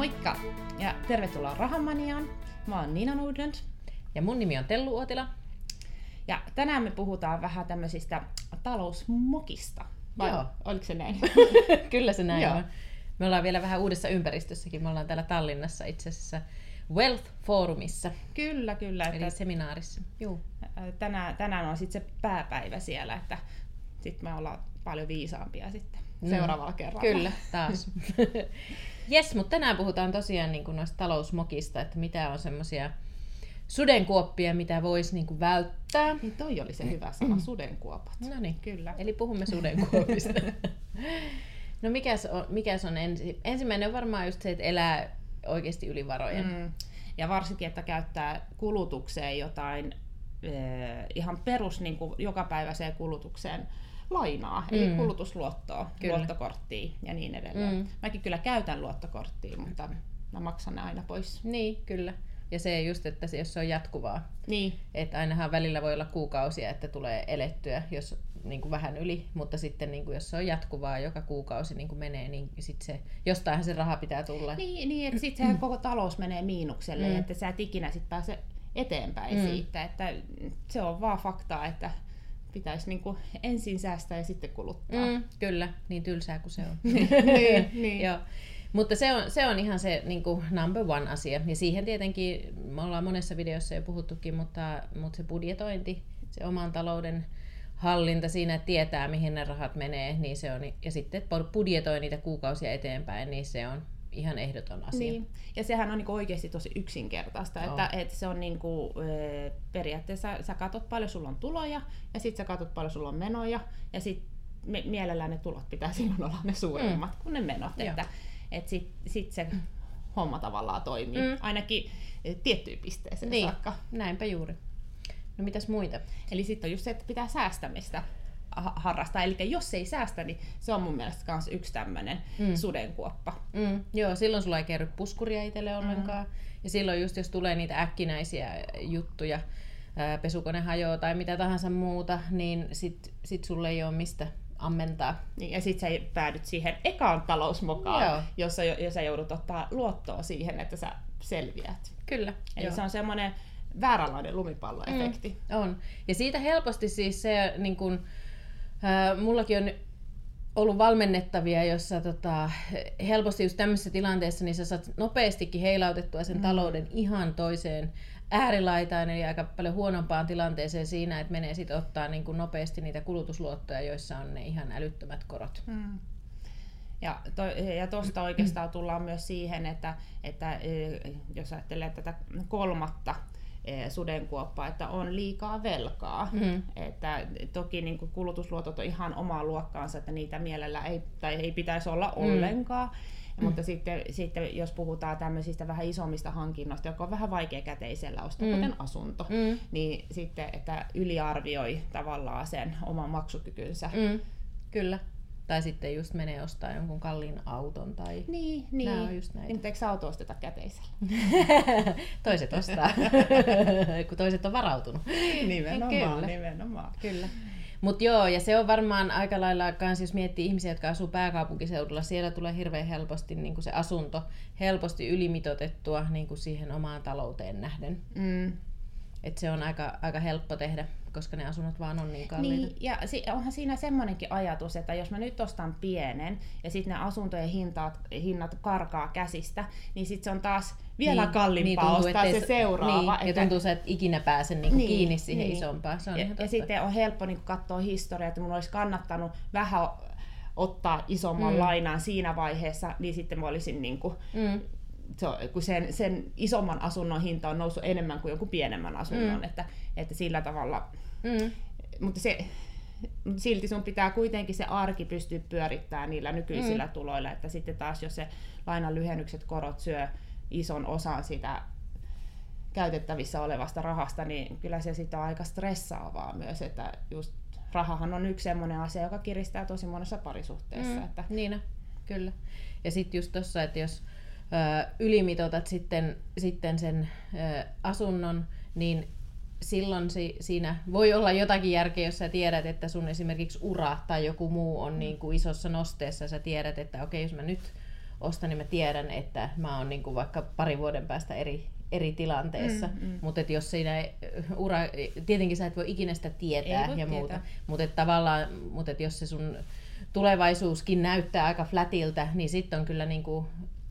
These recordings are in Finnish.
Moikka ja tervetuloa Rahamaniaan. Mä oon Nina Nordlund Ja mun nimi on Tellu Uotila. ja tänään me puhutaan vähän tämmöisistä talousmokista. Vai Joo. oliko se näin? Kyllä se näin Joo. on. Me ollaan vielä vähän uudessa ympäristössäkin. Me ollaan täällä Tallinnassa itse asiassa Wealth Forumissa, kyllä, kyllä. Että eli seminaarissa. Juu. tänään, tänään on sitten se pääpäivä siellä, että sitten me ollaan paljon viisaampia sitten. Seuraavalla kerralla. Kyllä, taas. Jes, mutta tänään puhutaan tosiaan niin kuin noista talousmokista, että mitä on semmoisia sudenkuoppia, mitä voisi niin kuin välttää. Niin toi oli se hyvä sana, sudenkuopat. No niin, Kyllä. Eli puhumme sudenkuopista. no mikäs on, mikäs on ensi, ensimmäinen on varmaan just se, että elää oikeasti yli varojen. Mm. Ja varsinkin, että käyttää kulutukseen jotain eh, ihan perus niin kuin jokapäiväiseen kulutukseen lainaa, eli Mm. kulutusluottoa, Kyllä. luottokorttia ja niin edelleen. Mm. Mäkin kyllä käytän luottokorttia, mutta mä maksan ne aina pois. Niin, kyllä. Ja se just, että se, jos se on jatkuvaa. Niin, Että ainahan välillä voi olla kuukausia, että tulee elettyä, jos niin kuin vähän yli, mutta sitten niin kuin, jos se on jatkuvaa, joka kuukausi niin kuin menee, niin sit se, jostainhan se raha pitää tulla. niin, niin että sitten sehän koko talous menee miinukselle, Mm. että sä et ikinä sit pääse eteenpäin Mm. siitä. Että se on vaan faktaa, että pitäisi niin kuin ensin säästää ja sitten kuluttaa. Mm, kyllä, niin tylsää kuin se on. niin, niin. Joo. Mutta se on, se on ihan se niin kuin number one asia. Ja siihen tietenkin, me ollaan monessa videossa jo puhuttukin, mutta, mutta se budjetointi, se oman talouden hallinta siinä, että tietää mihin ne rahat menee, niin se on, ja sitten budjetoi niitä kuukausia eteenpäin, niin se on ihan ehdoton asia. Niin. Ja sehän on niinku oikeasti tosi yksinkertaista, On. että, että se on niinku, ö, periaatteessa sä katot paljon sulla on tuloja ja sitten sä katot paljon sulla on menoja ja sitten mielellään ne tulot pitää silloin olla ne suuremmat mm. kuin ne menot, Joo. että et sitten sit se homma tavallaan toimii, Mm. ainakin tiettyyn pisteeseen Niin. saakka. Näinpä juuri. No mitäs muita? Eli sitten on just se, että pitää säästämistä harrastaa. Eli jos ei säästä, niin se on mun mielestä myös yksi tämmöinen Mm. sudenkuoppa. Mm, joo, silloin sulla ei kerry puskuria itselle ollenkaan. Mm. Ja silloin just jos tulee niitä äkkinäisiä juttuja, pesukone hajoaa tai mitä tahansa muuta, niin sit, sit sulle ei ole mistä ammentaa. Niin, ja sitten sä päädyt siihen ekaan talousmokaan, Joo. jossa jo, ja sä joudut ottaa luottoa siihen, että sä selviät. Kyllä. Eli joo. se on semmoinen vääränlainen lumipalloefekti. Mm, on. Ja siitä helposti siis se, niin kun, ää, mullakin on ollut valmennettavia, jossa tota, helposti just tämmöisessä tilanteessa, niin sä saat nopeastikin heilautettua sen mm. talouden ihan toiseen äärilaitaan, eli aika paljon huonompaan tilanteeseen siinä, että menee sitten ottaa niin kuin nopeasti niitä kulutusluottoja, joissa on ne ihan älyttömät korot. Mm. Ja, to, ja tuosta oikeastaan tullaan myös siihen, että, että jos ajattelee tätä kolmatta eh, sudenkuoppaa, että on liikaa velkaa. Mm. Että toki niin kuin kulutusluotot on ihan omaa luokkaansa, että niitä mielellä ei, tai ei pitäisi olla ollenkaan. Mm. Mutta sitten, sitten jos puhutaan tämmöisistä vähän isommista hankinnoista, joka on vähän vaikea käteisellä ostaa, Mm. mm. kuten asunto, mm. Mm. niin sitten, että yliarvioi tavallaan sen oman maksukykynsä. Mm. Kyllä. Tai sitten just menee ostaa jonkun kalliin auton tai Niin, niin. Nää on just näitä. Niin, mutta eikö auto osteta käteisellä? toiset ostaa, kun toiset on varautunut. Nimenomaan, Kyllä. nimenomaan. Kyllä. Mutta joo, ja se on varmaan aika lailla kans, jos miettii ihmisiä, jotka asuu pääkaupunkiseudulla, siellä tulee hirveän helposti niin kuin se asunto helposti ylimitotettua niin kuin siihen omaan talouteen nähden. Mm. Et se on aika, aika helppo tehdä, koska ne asunnot vaan on niin kalliita. Niin, ja si- onhan siinä semmoinenkin ajatus, että jos mä nyt ostan pienen ja sitten ne asuntojen hintat, hinnat karkaa käsistä, niin sitten se on taas vielä niin, kalliimpaa niin, tuntuu, ostaa ettei se seuraava. Niin, ja tuntuu, että sä et ikinä pääse niin kuin Niin, kiinni siihen niin. isompaan. Se on ja, ja sitten on helppo niin katsoa historiaa, että mun olisi kannattanut vähän ottaa isomman Mm. lainan siinä vaiheessa, niin sitten mä olisin niin kuin, Mm, se kun sen, sen isomman asunnon hinta on noussut enemmän kuin jonkun pienemmän asunnon, Mm. että, että sillä tavalla, mm, mutta se, silti sun pitää kuitenkin se arki pystyä pyörittämään niillä nykyisillä mm. tuloilla, että sitten taas jos se lainan lyhennykset korot syö ison osan sitä käytettävissä olevasta rahasta, niin kyllä se sitten on aika stressaavaa myös, että just rahahan on yksi sellainen asia, joka kiristää tosi monessa parisuhteessa. Mm, Että, Niina, kyllä. Ja sitten just tossa, että jos ylimitotat sitten, sitten sen asunnon, niin silloin si, siinä voi olla jotakin järkeä, jos sä tiedät, että sun esimerkiksi ura tai joku muu on niin kuin isossa nosteessa, sä tiedät, että okei, jos mä nyt ostan, niin mä tiedän, että mä oon niin kuin vaikka pari vuoden päästä eri, eri tilanteessa. Mm, mm. Mutta jos siinä ura, tietenkin sä et voi ikinä sitä tietää ja tietää. muuta. Mutta tavallaan, mutta jos se sun tulevaisuuskin näyttää aika flätiltä, niin sitten on kyllä niinku,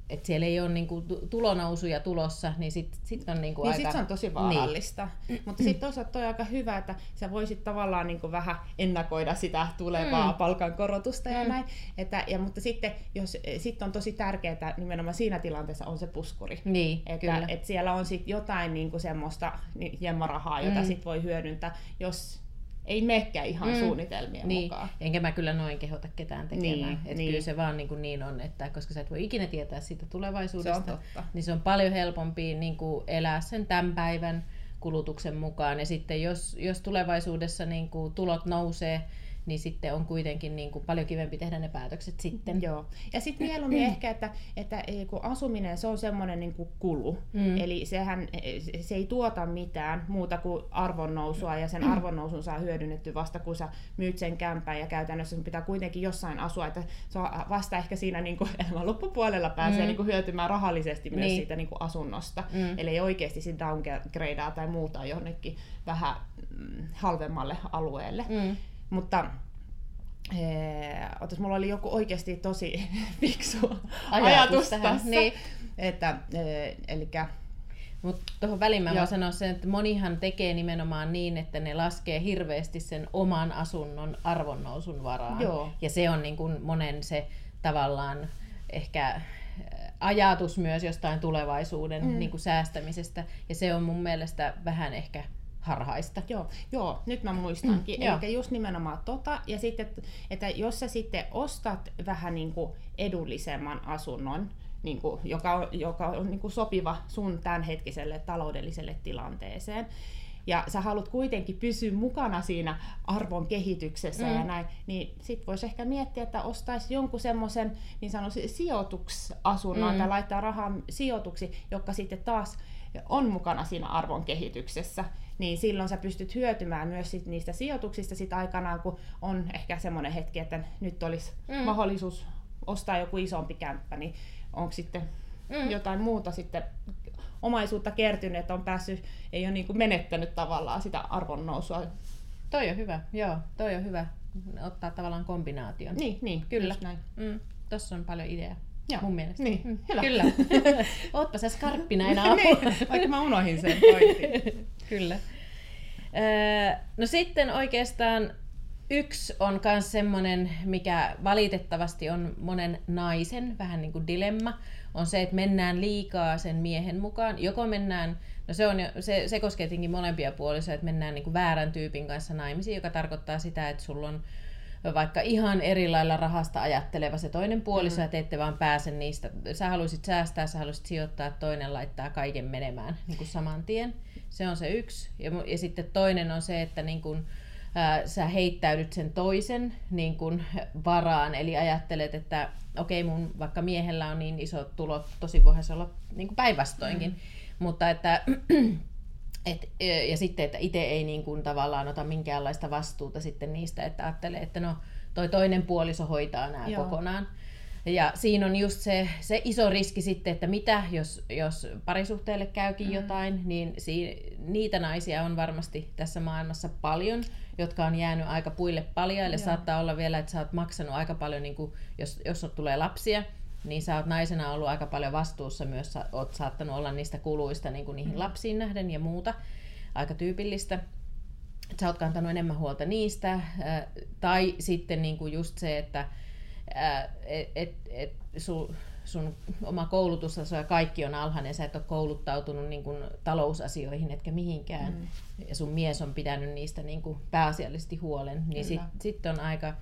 että siellä ei ole niinku tu- tulonousuja tulossa, niin sitten sit on niinku Niin aika... sit se on tosi vaarallista. Niin. Mutta sitten toisaalta toi on aika hyvä, että sä voisit tavallaan niinku vähän ennakoida sitä tulevaa mm. palkankorotusta ja Mm. näin. Että, ja, mutta sitten jos, sit on tosi tärkeää, että nimenomaan siinä tilanteessa on se puskuri. Niin, Että kyllä. et siellä on sit jotain niinku semmoista jemmarahaa, jota Mm. mm. sit voi hyödyntää, jos ei menekään ihan Mm. suunnitelmien Niin, mukaan. enkä mä kyllä noin kehota ketään tekemään. Niin, että niin. Kyllä se vaan niin, kuin niin on, että koska sä et voi ikinä tietää siitä Se tulevaisuudesta, on totta. niin se on paljon helpompi niin kuin elää sen tämän päivän kulutuksen mukaan. Ja sitten jos, jos tulevaisuudessa niin kuin tulot nousee, niin sitten on kuitenkin niin kuin paljon kivempi tehdä ne päätökset sitten. Joo. Ja sitten mieluummin ehkä, että, että eh, kun asuminen se on semmoinen niin kuin kulu. Mm. Mm. Eli sehän, eh, se ei tuota mitään muuta kuin arvonnousua ja sen arvonnousun saa hyödynnetty vasta kun sä myyt sen kämpän ja käytännössä sun pitää kuitenkin jossain asua, että se on vasta ehkä siinä niin kuin elämän loppupuolella pääsee Mm. mm. niin kuin hyötymään rahallisesti myös Niin. siitä niin kuin asunnosta. Mm. Eli ei oikeasti sit downgradeaa tai muuta jonnekin vähän mm, halvemmalle alueelle. Mm. Mutta ee, otas, mulla oli joku oikeasti tosi fiksu Ajatus ajatus, tähän, tässä. niin. Että, ee, elikkä, Mutta tuohon väliin mä voin sanoa sen, että monihan tekee nimenomaan niin, että ne laskee hirveästi sen oman asunnon arvonnousun varaan. Joo. Ja se on niin kuin monen se tavallaan ehkä äh, ajatus myös jostain tulevaisuuden. Mm. niin kuin säästämisestä. Ja se on mun mielestä vähän ehkä harhaista. joo, joo, nyt mä muistankin. Mm. Eli just nimenomaan tota. Ja sitten, että jos sä sitten ostat vähän niin kuin edullisemman asunnon, niin kuin, joka on, joka on niin kuin sopiva sun tämänhetkiselle taloudelliselle tilanteeseen, ja sä haluat kuitenkin pysyä mukana siinä arvon kehityksessä Mm. ja näin, niin sit voisi ehkä miettiä, että ostaisi jonkun semmoisen niin sanotusti sijoitusasunnon Mm. mm. tai laittaa rahaa sijoituksi, joka sitten taas on mukana siinä arvon kehityksessä, niin silloin sä pystyt hyötymään myös sit niistä sijoituksista sit aikanaan, kun on ehkä semmoinen hetki, että nyt olisi Mm. mahdollisuus ostaa joku isompi kämppä, niin onko sitten Mm. jotain muuta sitten omaisuutta kertynyt, että on päässyt, ei ole niin kuin menettänyt tavallaan sitä arvon nousua. Toi on hyvä, joo, toi on hyvä. Ottaa tavallaan kombinaation. Niin, niin Kyllä. näin. Mm, Tossa on paljon ideaa. Joo. Mun mielestä. Niin, Mm, hyvä. Kyllä. Ootpa sä skarppi näin aamulla. niin, vaikka mä unohin sen pointin. Kyllä. Öö, no sitten oikeastaan yksi on myös semmoinen, mikä valitettavasti on monen naisen vähän niin kuin dilemma, on se, että mennään liikaa sen miehen mukaan. Joko mennään, no se, on, jo- se, se koskee tietenkin molempia puolisoja, että mennään niin kuin väärän tyypin kanssa naimisiin, joka tarkoittaa sitä, että sulla on vaikka ihan eri lailla rahasta ajatteleva se toinen puoliso, mm. ja te ette vaan pääse niistä. Sä haluaisit säästää, sä haluaisit sijoittaa, toinen laittaa kaiken menemään niin kuin saman tien. Se on se yksi. Ja, ja sitten toinen on se, että niin kuin, ää, sä heittäydyt sen toisen niin kuin varaan, eli ajattelet, että okei, mun vaikka miehellä on niin isot tulot, tosi voihan se olla niin kuin päinvastoinkin, mm. mutta että et, ja sitten, että itse ei niin kuin tavallaan ota minkäänlaista vastuuta sitten niistä, että ajattelee, että no toi toinen puoliso hoitaa nämä Joo. kokonaan. Ja siinä on just se, se iso riski sitten, että mitä jos, jos parisuhteelle käykin mm. jotain, niin si, niitä naisia on varmasti tässä maailmassa paljon, jotka on jäänyt aika puille paljaille. Joo. Saattaa olla vielä, että sä oot maksanut aika paljon, niin kuin, jos, jos tulee lapsia, niin sä oot naisena ollut aika paljon vastuussa myös, sä oot saattanut olla niistä kuluista niin kuin niihin mm. lapsiin nähden ja muuta, aika tyypillistä. Sä oot kantanut enemmän huolta niistä, ää, tai sitten niin kuin just se, että ää, et, et, et sun, sun oma koulutustaso ja kaikki on alhainen, sä et ole kouluttautunut niin kuin talousasioihin etkä mihinkään, mm. ja sun mies on pitänyt niistä niin kuin pääasiallisesti huolen, niin sitten sit on aika,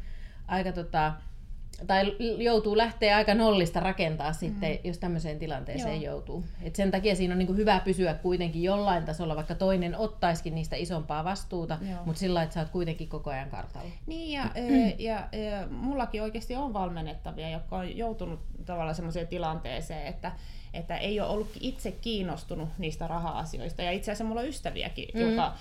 aika tota, tai joutuu lähteä aika nollista rakentaa sitten, mm. jos tämmöiseen tilanteeseen Joo. joutuu. Et sen takia siinä on niinku hyvä pysyä kuitenkin jollain tasolla, vaikka toinen ottaisikin niistä isompaa vastuuta, Joo. mutta sillä että sä oot kuitenkin koko ajan kartalla. Niin, ja, e, ja, ja mullakin oikeasti on valmennettavia, jotka on joutunut tavallaan semmoiseen tilanteeseen, että, että ei ole ollut itse kiinnostunut niistä raha-asioista. Ja itse asiassa mulla on ystäviäkin, Mm. joka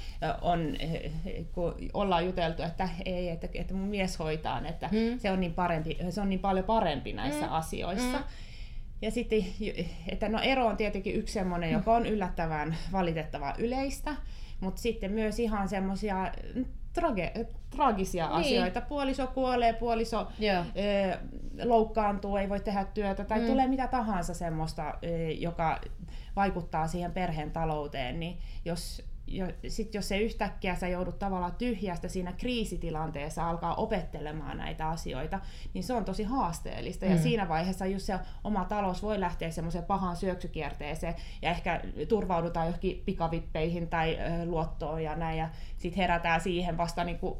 on, eh, kun ollaan juteltu, että ei, että, että mun mies hoitaa, että Mm. se, on niin parempi, se on niin paljon parempi näissä Mm. mm. asioissa. Mm. ja sitten, että no ero on tietenkin yksi semmoinen, joka on yllättävän valitettava yleistä, mutta sitten myös ihan semmoisia trage, traagisia niin. asioita. Puoliso kuolee, puoliso Joo. ö, loukkaantuu, ei voi tehdä työtä tai mm. tulee mitä tahansa semmoista, ö, joka vaikuttaa siihen perheen talouteen, niin jos jo, sit jos se yhtäkkiä sä joudut tavallaan tyhjästä siinä kriisitilanteessa alkaa opettelemaan näitä asioita, niin se on tosi haasteellista. Mm. Ja siinä vaiheessa just se oma talous voi lähteä semmoiseen pahaan syöksykierteeseen ja ehkä turvaudutaan johonkin pikavippeihin tai ö, luottoon ja näin. Ja sitten herätään siihen vasta niin kuin,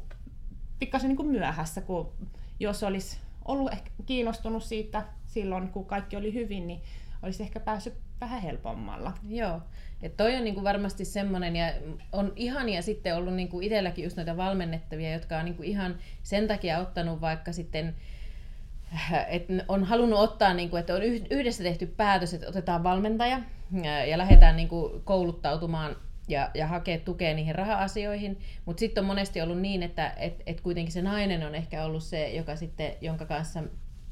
pikkasen niin kuin myöhässä, kun jos olisi ollut ehkä kiinnostunut siitä silloin, kun kaikki oli hyvin, niin olisi ehkä päässyt vähän helpommalla. Joo. Et toi on niinku varmasti semmoinen, ja on ihania sitten ollut niinku itselläkin just noita valmennettavia, jotka on niinku ihan sen takia ottanut vaikka sitten, äh, että on halunnut ottaa, niinku, että on yhdessä tehty päätös, että otetaan valmentaja ja, ja lähdetään niinku kouluttautumaan ja, ja hakea tukea niihin raha-asioihin, mutta sitten on monesti ollut niin, että et, et kuitenkin se nainen on ehkä ollut se, joka sitten, jonka kanssa,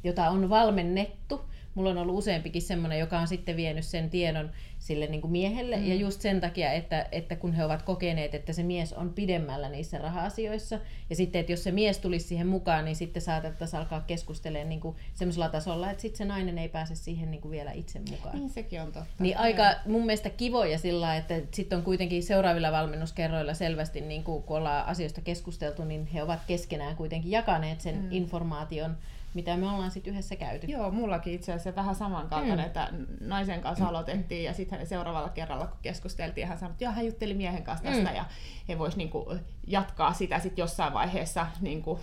jota on valmennettu, mulla on ollut useampikin semmoinen, joka on sitten vienyt sen tiedon sille niin kuin miehelle. Mm. Ja just sen takia, että, että kun he ovat kokeneet, että se mies on pidemmällä niissä raha-asioissa. Ja sitten, että jos se mies tulisi siihen mukaan, niin sitten saatettaisiin alkaa keskustelemaan niin kuin semmoisella tasolla, että sitten se nainen ei pääse siihen niin kuin vielä itse mukaan. Niin sekin on totta. Niin aika mun mielestä kivoja sillä että sitten on kuitenkin seuraavilla valmennuskerroilla selvästi, niin kuin, kun ollaan asioista keskusteltu, niin he ovat keskenään kuitenkin jakaneet sen mm. informaation mitä me ollaan sitten yhdessä käyty. Joo, mullakin itse asiassa vähän samankaltainen, mm. että naisen kanssa aloitettiin ja sitten seuraavalla kerralla kun keskusteltiin, hän sanoi, että joo, hän jutteli miehen kanssa tästä mm. ja he vois niinku jatkaa sitä sitten jossain vaiheessa niinku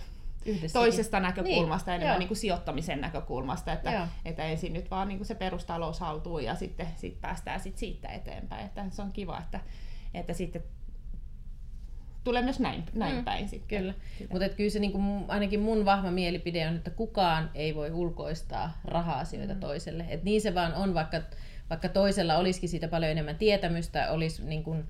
toisesta näkökulmasta, niin, enemmän niin kuin sijoittamisen näkökulmasta, että, että ensin nyt vaan niin kuin se perustalous haltuu ja sitten sit päästään sit siitä eteenpäin. Että se on kiva, että, että sitten tulee myös näin, näin mm, päin sitten. Kyllä, mutta kyllä se niinku, ainakin mun vahva mielipide on, että kukaan ei voi ulkoistaa raha-asioita mm. toiselle. Et niin se vaan on, vaikka, vaikka toisella olisikin siitä paljon enemmän tietämystä, olisi niin kuin,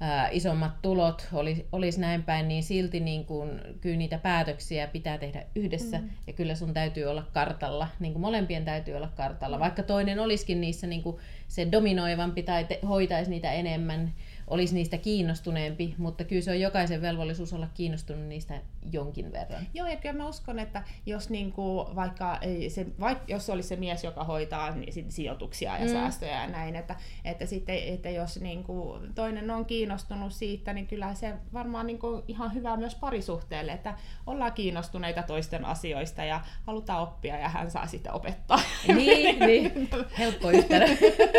ää, isommat tulot, olisi, olisi näin päin, niin silti niin kuin, kyllä niitä päätöksiä pitää tehdä yhdessä mm. ja kyllä sun täytyy olla kartalla, niin kuin molempien täytyy olla kartalla, mm. vaikka toinen olisikin niissä niin kuin se dominoivampi tai te, hoitaisi niitä enemmän, olisi niistä kiinnostuneempi, mutta kyllä se on jokaisen velvollisuus olla kiinnostunut niistä jonkin verran. Joo, ja kyllä mä uskon, että jos niinku, vaikka ei se, vaikka jos olisi se mies, joka hoitaa niin sijoituksia ja mm. säästöjä ja näin, että, että, sitten, että jos niinku, toinen on kiinnostunut siitä, niin kyllä se varmaan niinku, ihan hyvä myös parisuhteelle, että ollaan kiinnostuneita toisten asioista ja halutaan oppia ja hän saa sitten opettaa. Niin, niin. helppo yhtälö.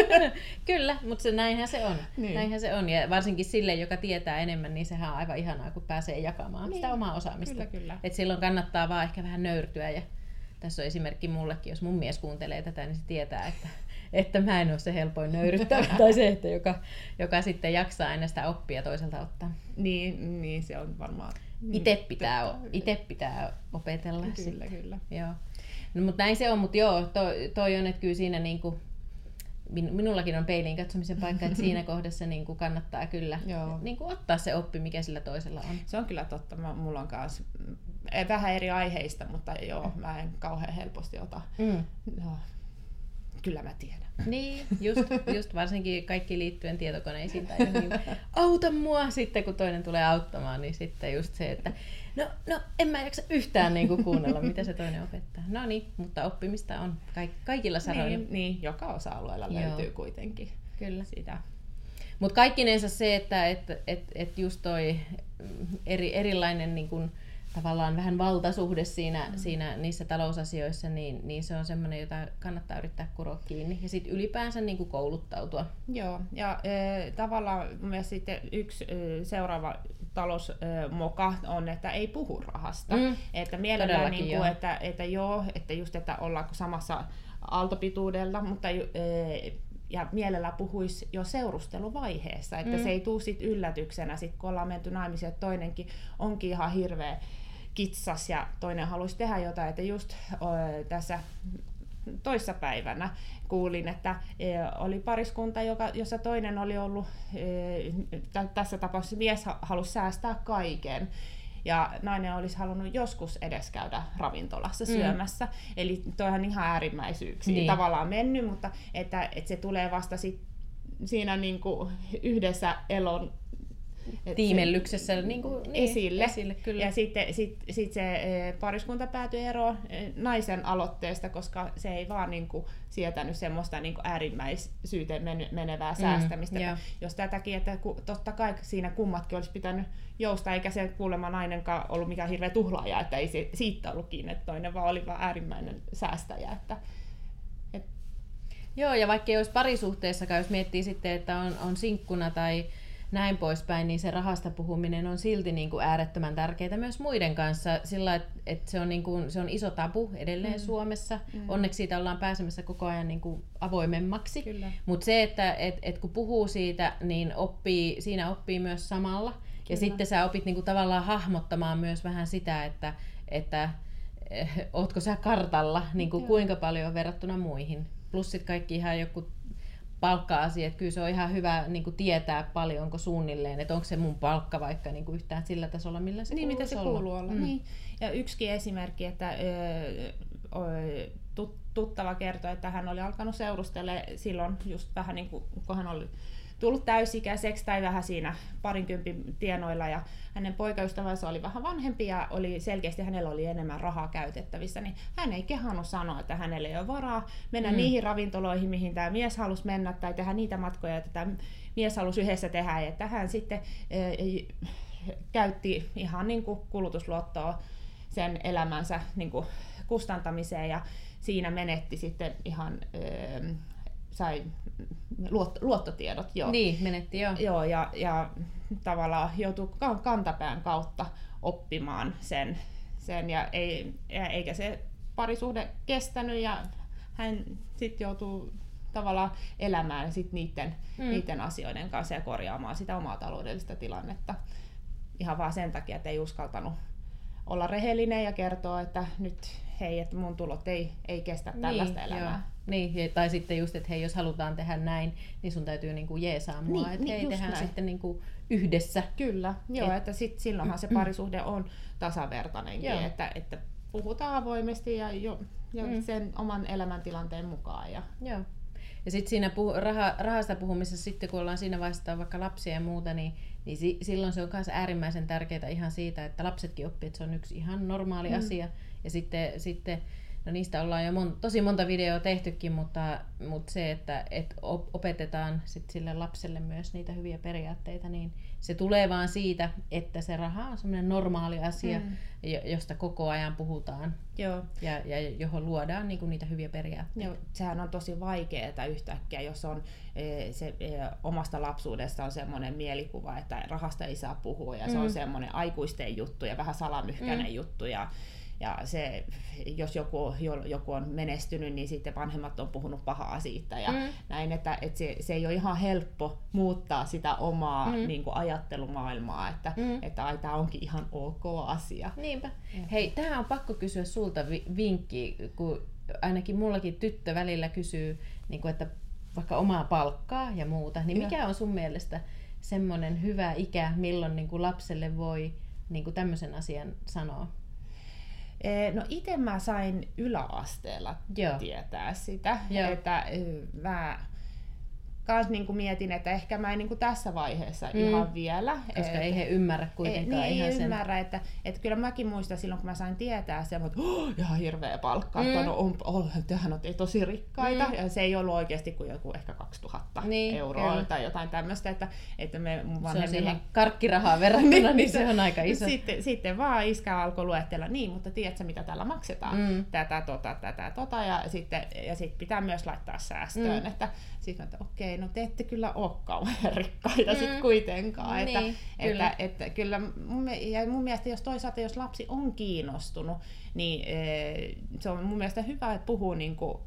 kyllä, mutta se, näinhän se on. Niin. Näinhän se on. Ja varsinkin sille, joka tietää enemmän, niin sehän on aivan ihanaa, kun pääsee jakamaan niin. sitä omaa osaamista. Kyllä, kyllä. Et silloin kannattaa vaan ehkä vähän nöyrtyä. Ja tässä on esimerkki mullekin, jos mun mies kuuntelee tätä, niin se tietää, että, että mä en ole se helpoin nöyryttävä. tai se, että joka, joka sitten jaksaa aina sitä oppia toiselta ottaa. Niin, niin se on varmaan. Itse pitää, ite pitää opetella. Kyllä, sitten. kyllä. Joo. No, mutta näin se on, mutta joo, toi, toi on, että kyllä siinä niinku, minullakin on peiliin katsomisen paikka, että siinä kohdassa niin kuin kannattaa kyllä niin kuin ottaa se oppi, mikä sillä toisella on. Se on kyllä totta. Mä, mulla on myös eh, vähän eri aiheista, mutta joo, mä en kauhean helposti ota. Mm. No, kyllä mä tiedän. Niin, just, just varsinkin kaikki liittyen tietokoneisiin tai johonkin, auta mua sitten, kun toinen tulee auttamaan, niin sitten just se, että no, no en mä jaksa yhtään niin kuin kuunnella, mitä se toinen opettaa. No niin, mutta oppimista on kaik- kaikilla saroilla. Niin, niin, joka osa-alueella Joo. löytyy kuitenkin Kyllä. sitä. Mutta kaikkinensa se, että et, et, et just toi eri, erilainen niin kun, tavallaan vähän valtasuhde siinä, mm. siinä niissä talousasioissa, niin, niin se on semmoinen, jota kannattaa yrittää kuroa kiinni. Ja sitten ylipäänsä niin kuin kouluttautua. Joo, ja e, tavallaan myös sitten yksi e, seuraava talousmoka on, että ei puhu rahasta. Mm. Että mielellään, niin kuin, että, että joo, että just, että ollaanko samassa aaltopituudella, mutta e, ja mielellä puhuisi jo seurusteluvaiheessa, että mm. se ei tule sit yllätyksenä, sit kun ollaan menty naimisiin, että toinenkin onkin ihan hirveä kitsas ja toinen haluaisi tehdä jotain, että just tässä toissapäivänä kuulin, että e, oli pariskunta, joka, jossa toinen oli ollut, e, tässä tapauksessa mies halusi säästää kaiken. ja nainen olisi halunnut joskus edes käydä ravintolassa mm. syömässä. Eli toihan ihan äärimmäisyyksiä niin. tavallaan mennyt, mutta että, että se tulee vasta sit siinä niin kuin yhdessä elon tiimellyksessä niin kuin, niin, esille. esille kyllä. Ja sitten sit, sit se e, pariskunta päätyi eroon e, naisen aloitteesta, koska se ei vaan niin kuin, sietänyt semmoista niin kuin äärimmäisyyteen menevää mm, säästämistä. Mm, jos tätäkin, että totta kai siinä kummatkin olisi pitänyt jousta, eikä se kuulemma nainenkaan ollut mikään hirveä tuhlaaja, että ei se, siitä ollut kiinni, että toinen vaan oli vaan äärimmäinen säästäjä. Että, et... Joo, ja vaikka ei olisi parisuhteessakaan, jos miettii sitten, että on, on sinkkuna tai näin poispäin, niin se rahasta puhuminen on silti niin kuin äärettömän tärkeää myös muiden kanssa, sillä että et se, on niin kuin, se on iso tabu edelleen mm. Suomessa. Mm. Onneksi siitä ollaan pääsemässä koko ajan niin kuin avoimemmaksi. Mutta se, että et, et kun puhuu siitä, niin oppii, siinä oppii myös samalla. Kyllä. Ja sitten sä opit niin kuin tavallaan hahmottamaan myös vähän sitä, että, että eh, ootko sä kartalla niin kuin kuinka paljon verrattuna muihin. Plus sitten kaikki ihan joku palkka-asia, että kyllä se on ihan hyvä niin kuin tietää paljonko suunnilleen, että onko se mun palkka vaikka niin kuin yhtään sillä tasolla, millä se niin, mitä se olla. kuuluu olla. Mm. Niin. Ja yksikin esimerkki, että ö, tuttava kertoi, että hän oli alkanut seurustella silloin just vähän niin kuin, kun hän oli tullut täysikäiseksi tai vähän siinä parinkympin tienoilla. Ja hänen poikaystävänsä oli vähän vanhempi ja oli selkeästi hänellä oli enemmän rahaa käytettävissä, niin hän ei kehannut sanoa, että hänelle ei ole varaa mennä mm. niihin ravintoloihin, mihin tämä mies halusi mennä tai tehdä niitä matkoja, että tämä mies halusi yhdessä tehdä. Ja että hän sitten e, käytti ihan niin kuin kulutusluottoa sen elämänsä niin kuin kustantamiseen ja siinä menetti sitten ihan e, sai luot, luottotiedot. Joo. Niin, menetti joo. Joo, ja, ja tavallaan joutui kantapään kautta oppimaan sen, sen ja ei, eikä se parisuhde kestänyt ja hän sitten joutuu tavallaan elämään sit niiden, mm. niiden asioiden kanssa ja korjaamaan sitä omaa taloudellista tilannetta. Ihan vaan sen takia, että ei uskaltanut olla rehellinen ja kertoa, että nyt hei, että mun tulot ei, ei kestä niin, tällaista elämää. Joo. Niin, tai sitten just, että hei, jos halutaan tehdä näin, niin sun täytyy niinku jeesaa mua, niin, että niin, hei, tehdään näin. sitten niinku yhdessä. Kyllä, joo, Et... että sit, silloinhan se parisuhde on tasavertainenkin, että, että puhutaan avoimesti ja, jo, ja mm. sen oman elämäntilanteen mukaan. Ja... Joo. Ja sitten siinä puhu, raha, rahasta puhumisessa, sitten kun ollaan siinä vaiheessa vaikka lapsia ja muuta, niin, niin si, silloin se on myös äärimmäisen tärkeää ihan siitä, että lapsetkin oppii, että se on yksi ihan normaali mm. asia. Ja sitten, sitten no niistä ollaan jo mon, tosi monta videoa tehtykin, mutta, mutta se, että et opetetaan sit sille lapselle myös niitä hyviä periaatteita, niin se tulee vaan siitä, että se raha on semmoinen normaali asia, mm. josta koko ajan puhutaan Joo. Ja, ja johon luodaan niinku niitä hyviä periaatteita. Joo, sehän on tosi vaikeaa yhtäkkiä, jos on e, se e, omasta lapsuudesta on semmoinen mielikuva, että rahasta ei saa puhua ja mm. se on mm. semmoinen aikuisten juttu ja vähän salamyhkäinen mm. juttu ja ja se, jos joku, joku on menestynyt, niin sitten vanhemmat on puhunut pahaa siitä ja mm. näin, että, että se, se ei ole ihan helppo muuttaa sitä omaa mm. niin kuin ajattelumaailmaa, että, mm. että ai, tämä onkin ihan ok asia. Niinpä. Hei, tähän on pakko kysyä sulta vinkki, kun ainakin mullakin tyttö välillä kysyy, niin kuin, että vaikka omaa palkkaa ja muuta, niin mikä on sun mielestä semmoinen hyvä ikä, milloin niin kuin lapselle voi niin kuin tämmöisen asian sanoa? Eh, no itse mä sain yläasteella Joo. tietää sitä, Joo. että eh, mä kans niinku mietin, että ehkä mä en niinku tässä vaiheessa mm. ihan vielä. Koska et, ei he ymmärrä kuitenkaan ei, ihan ei sen. ymmärrä, että, että kyllä mäkin muistan silloin, kun mä sain tietää sen, että oh, ihan hirveä palkka, mm. että no, on, oh, tehän on tosi rikkaita, mm. ja se ei ollut oikeasti kuin joku ehkä 2000 niin, euroa kyllä. tai jotain tämmöistä, että, että me vanhemmilla... Se on siihen karkkirahaa verrattuna, niin, niin se on aika iso. Sitten, sitten vaan iskä alkoi luettella, niin, mutta tiedätkö mitä tällä maksetaan, mm. tätä, tota, tätä, tota, ja sitten ja sit pitää myös laittaa säästöön, mm. että sitten että okei, no te ette kyllä ole kauhean rikkaita mm. sitten kuitenkaan. Niin, että, kyllä. Että, että kyllä mun, ja mun mielestä jos toisaalta jos lapsi on kiinnostunut, niin e, se on mun mielestä hyvä, että puhuu niin kuin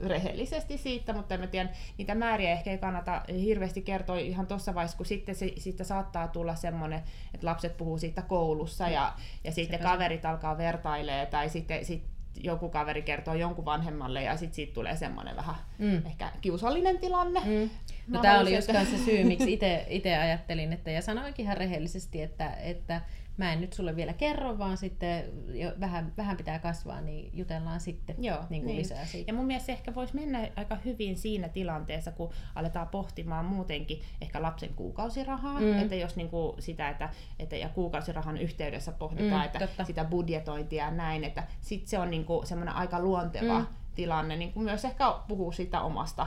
rehellisesti siitä, mutta en mä tiedä, niitä määriä ehkä ei kannata hirveästi kertoa ihan tuossa vaiheessa, kun sitten se, siitä saattaa tulla semmoinen, että lapset puhuu siitä koulussa ja, ja sitten kaverit alkaa vertailee tai sitten sit joku kaveri kertoo jonkun vanhemmalle ja sitten siitä tulee semmoinen vähän mm. ehkä kiusallinen tilanne. Mm. No tämä oli just se syy, miksi itse ajattelin, että ja sanoinkin ihan rehellisesti, että, että mä en nyt sulle vielä kerro, vaan sitten jo vähän, vähän pitää kasvaa, niin jutellaan sitten Joo, niin kuin niin. lisää siitä. Ja mun mielestä se ehkä voisi mennä aika hyvin siinä tilanteessa, kun aletaan pohtimaan muutenkin ehkä lapsen kuukausirahaa, Mm. että jos niinku sitä, että, että ja kuukausirahan yhteydessä pohditaan, Mm, että totta. sitä budjetointia ja näin, että sit se on niinku semmoinen aika luonteva Mm. tilanne, niin kuin myös ehkä puhuu sitä omasta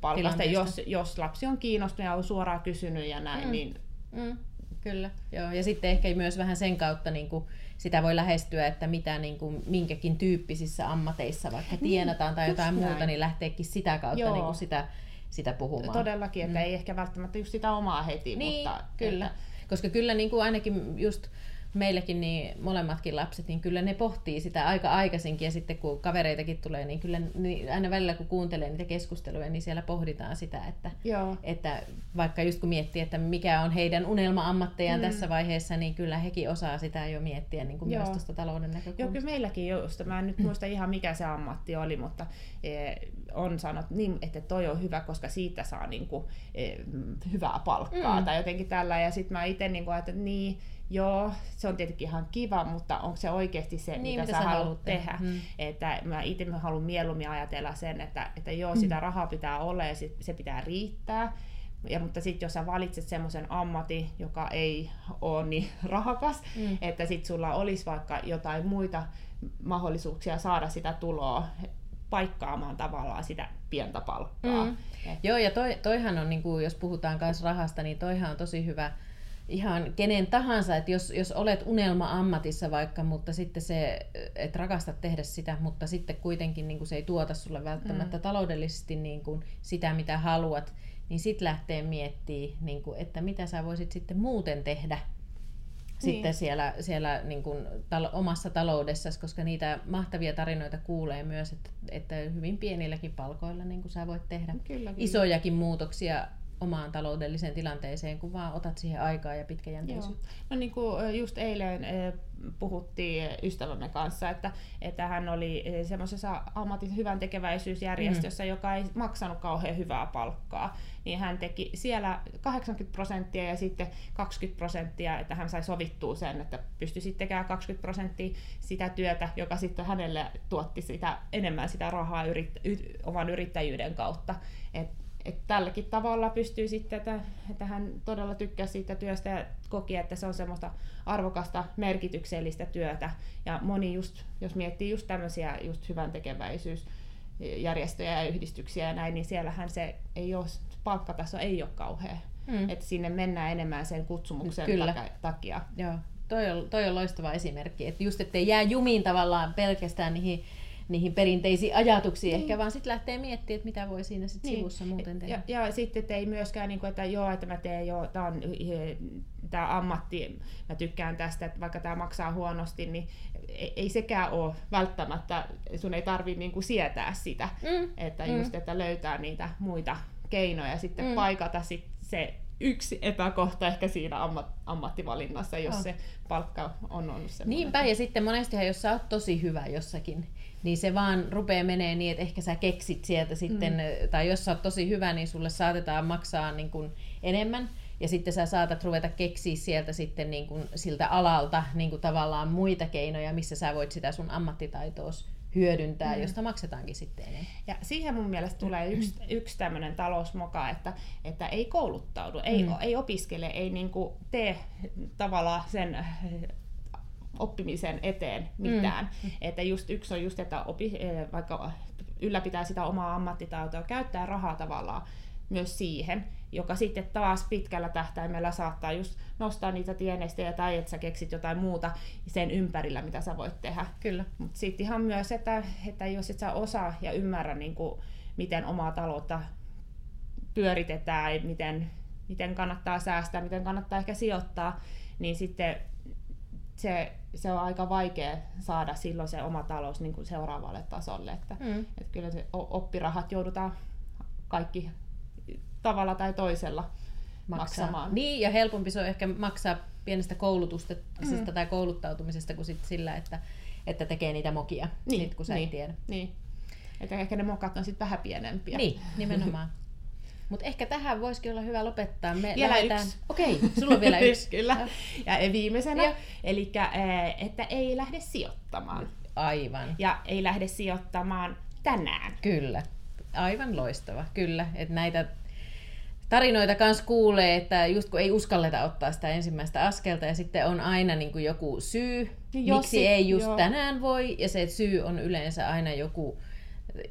palkasta, jos, jos lapsi on kiinnostunut ja on suoraan kysynyt ja näin, mm. niin Mm, kyllä, joo. Ja sitten ehkä myös vähän sen kautta niin kuin sitä voi lähestyä, että mitä niin kuin, minkäkin tyyppisissä ammateissa vaikka tienataan tai jotain muuta, näin. niin lähteekin sitä kautta Joo. niin kuin sitä, sitä puhumaan. todellakin, että Mm. ei ehkä välttämättä just sitä omaa heti, Niin, mutta kyllä. Että, Koska kyllä niin kuin ainakin just meilläkin niin molemmatkin lapset, niin kyllä ne pohtii sitä aika aikaisinkin ja sitten kun kavereitakin tulee, niin kyllä niin aina välillä kun kuuntelee niitä keskusteluja, niin siellä pohditaan sitä, että, joo. että vaikka just kun miettii, että mikä on heidän unelma-ammattejaan mm. Tässä vaiheessa, niin kyllä hekin osaa sitä jo miettiä niin kuin Joo. myös tuosta talouden Joo, näkökulmasta. kyllä meilläkin just, mä en nyt muista ihan mikä se ammatti oli, mutta e, on sanottu niin, että toi on hyvä, koska siitä saa niinku, e, mm, hyvää palkkaa Mm. tai jotenkin tällä. Ja sitten mä itse niinku ajattelin, että niin, joo, se on tietenkin ihan kiva, mutta onko se oikeasti se, Niin, mitä, sä haluat tehdä. tehdä. Mm. Että mä itse haluan mieluummin ajatella sen, että, että joo, Mm. sitä rahaa pitää olla ja sit, se pitää riittää. Ja, mutta sitten jos sä valitset semmoisen ammatin, joka ei ole niin rahakas, Mm. että sitten sulla olisi vaikka jotain muita mahdollisuuksia saada sitä tuloa paikkaamaan tavallaan sitä pientä palkkaa. Mm. Joo, ja toi, toihan on, niin kuin, jos puhutaan myös rahasta, niin toihan on tosi hyvä ihan kenen tahansa, että jos, jos olet unelma-ammatissa vaikka, mutta sitten se, että rakastat tehdä sitä, mutta sitten kuitenkin niin kuin se ei tuota sulle välttämättä mm. taloudellisesti niin kuin sitä, mitä haluat, niin sitten lähtee miettimään, niin kuin, että mitä sä voisit sitten muuten tehdä sitten Niin. siellä, siellä niin kuin tal- omassa taloudessasi, koska niitä mahtavia tarinoita kuulee myös, että, että hyvin pienilläkin palkoilla niin kuin sä voit tehdä Kyllä, kyllä. isojakin muutoksia omaan taloudelliseen tilanteeseen, kun vaan otat siihen aikaa ja Joo. pitkäjänteisyyttä. No niin kuin just eilen puhuttiin ystävämme kanssa, että, että hän oli semmoisessa ammatin hyvän tekeväisyysjärjestössä, mm. joka ei maksanut kauhean hyvää palkkaa. Niin hän teki siellä 80 prosenttia ja sitten 20 prosenttia, että hän sai sovittua sen, että pystyi sitten tekemään 20 prosenttia sitä työtä, joka sitten hänelle tuotti sitä, enemmän sitä rahaa yrit, y, oman yrittäjyyden kautta. Et, että tälläkin tavalla pystyy sitten, että, että hän todella tykkää siitä työstä ja koki, että se on semmoista arvokasta, merkityksellistä työtä. Ja moni just, jos miettii just tämmöisiä just hyvän tekeväisyysjärjestöjä ja yhdistyksiä ja näin, niin siellähän se ei ole, palkkataso ei ole kauhea. Mm. Että sinne mennään enemmän sen kutsumuksen Kyllä. takia. Joo, toi on, toi on loistava esimerkki, että just ettei jää jumiin tavallaan pelkästään niihin, niihin perinteisiin ajatuksiin Niin. ehkä, vaan sitten lähtee miettimään, että mitä voi siinä sit sivussa muuten tehdä. Ja, ja sitten että ei myöskään, niin kuin, että joo, että mä teen jo, tämä on tämä ammatti, mä tykkään tästä, että vaikka tämä maksaa huonosti, niin ei, ei sekään ole välttämättä, sun ei tarvi niin kuin sietää sitä, Mm. että Mm. just, että löytää niitä muita keinoja sitten mm. paikata sit se yksi epäkohta ehkä siinä ammat, ammattivalinnassa, jos Oh. se palkka on ollut semmoinen. Niinpä, ja sitten monestihan, jos sä oot tosi hyvä jossakin, niin se vaan rupeaa menee niin, että ehkä sä keksit sieltä sitten, mm. tai jos sä oot tosi hyvä, niin sulle saatetaan maksaa niin kuin enemmän, ja sitten sä saatat ruveta keksiä sieltä sitten niin kuin siltä alalta niin kuin tavallaan muita keinoja, missä sä voit sitä sun ammattitaitoos hyödyntää, mm. josta maksetaankin sitten enemmän. Ja siihen mun mielestä tulee yksi, yksi tämmöinen talousmoka, että, että ei kouluttaudu, ei, Mm. ei opiskele, ei niinku tee tavallaan sen äh, oppimisen eteen mitään. Mm. Että just yksi on just, että opi, eh, vaikka ylläpitää sitä omaa ammattitaitoa, käyttää rahaa tavallaan myös siihen, joka sitten taas pitkällä tähtäimellä saattaa just nostaa niitä tienestejä tai että sä keksit jotain muuta sen ympärillä, mitä sä voit tehdä. Kyllä. Mutta sitten ihan myös, että, että jos et sä osaa ja ymmärrä, niin kuin, miten omaa taloutta pyöritetään, ja miten, miten kannattaa säästää, miten kannattaa ehkä sijoittaa, niin sitten se, se on aika vaikea saada silloin se oma talous niin kuin seuraavalle tasolle. Että, Mm. että kyllä se oppirahat joudutaan kaikki tavalla tai toisella maksamaan. Niin, ja helpompi se on ehkä maksaa pienestä koulutuksesta Mm. tai kouluttautumisesta kuin sit sillä, että, että tekee niitä mokia, Niin, sit, kun sä niin. et tiedä. Niin. Että ehkä ne mokat on sitten vähän pienempiä. Niin, nimenomaan. Mutta ehkä tähän voisikin olla hyvä lopettaa. Me Vielä lähdetään... yksi. Okei, sulla on vielä yksi. Kyllä. Ja viimeisenä, eli että ei lähde sijoittamaan. Aivan. Ja ei lähde sijoittamaan tänään. Kyllä. Aivan loistava. Kyllä. Että näitä tarinoita kanssa kuulee, että just kun ei uskalleta ottaa sitä ensimmäistä askelta ja sitten on aina niin kuin joku syy, Jos miksi sit- ei just joo. tänään voi, ja se syy on yleensä aina joku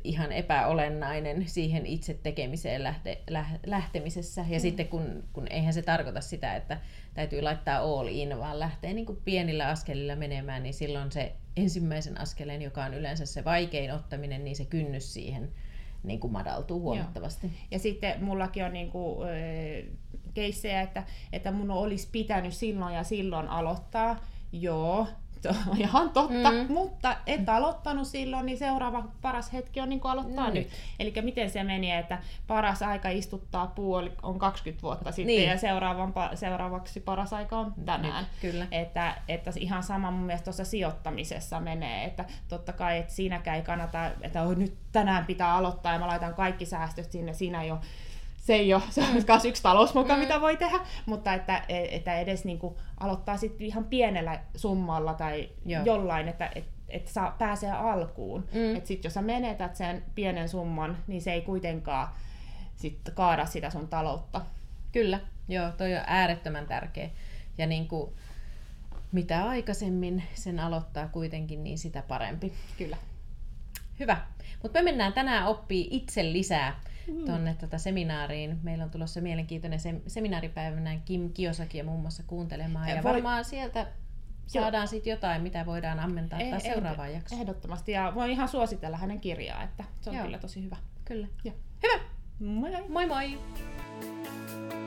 ihan epäolennainen siihen itse tekemiseen lähte, läh, lähtemisessä. Ja mm. sitten kun, kun eihän se tarkoita sitä, että täytyy laittaa all in, vaan lähtee niin kuin pienillä askelilla menemään, niin silloin se ensimmäisen askeleen, joka on yleensä se vaikein ottaminen, niin se kynnys siihen niin kuin madaltuu huomattavasti. Ja sitten mullakin on niinku, ö, keissejä, että, että mun olisi pitänyt silloin ja silloin aloittaa. Joo, se on ihan totta, Mm. mutta et aloittanut silloin, niin seuraava paras hetki on niin kuin aloittaa No nyt. nyt. Eli miten se meni, että paras aika istuttaa puu oli- on 20 vuotta sitten Niin. ja seuraavan, seuraavaksi paras aika on tänään. Nyt, kyllä. Että, että ihan sama mun mielestä tuossa sijoittamisessa menee, että totta kai että siinäkään ei kannata, että oh, nyt tänään pitää aloittaa ja mä laitan kaikki säästöt sinne, siinä ole se ei ole, se on myös yksi talousmuka, Mm. mitä voi tehdä, mutta että, että edes niin kuin aloittaa sitten ihan pienellä summalla tai Joo. jollain, että et, et saa, pääsee alkuun. Mm. Että sitten jos sä menetät sen pienen summan, niin se ei kuitenkaan sit kaada sitä sun taloutta. Kyllä, joo, toi on äärettömän tärkeä. Ja niin kuin, mitä aikaisemmin sen aloittaa kuitenkin, niin sitä parempi. Kyllä. Hyvä. Mutta me mennään tänään oppii itse lisää. Tuonne tota seminaariin. Meillä on tulossa mielenkiintoinen se- seminaaripäivänä Kim Kiyosakia muun muassa kuuntelemaan. Ja Eh, voi- varmaan sieltä saadaan sitten jotain, mitä voidaan ammentaa Eh- seuraavaan jaksoon. Ehdottomasti, ja voin ihan suositella hänen kirjaa, että se on Joo. kyllä tosi hyvä. Kyllä. Joo. Hyvä. Moi moi! Moi moi!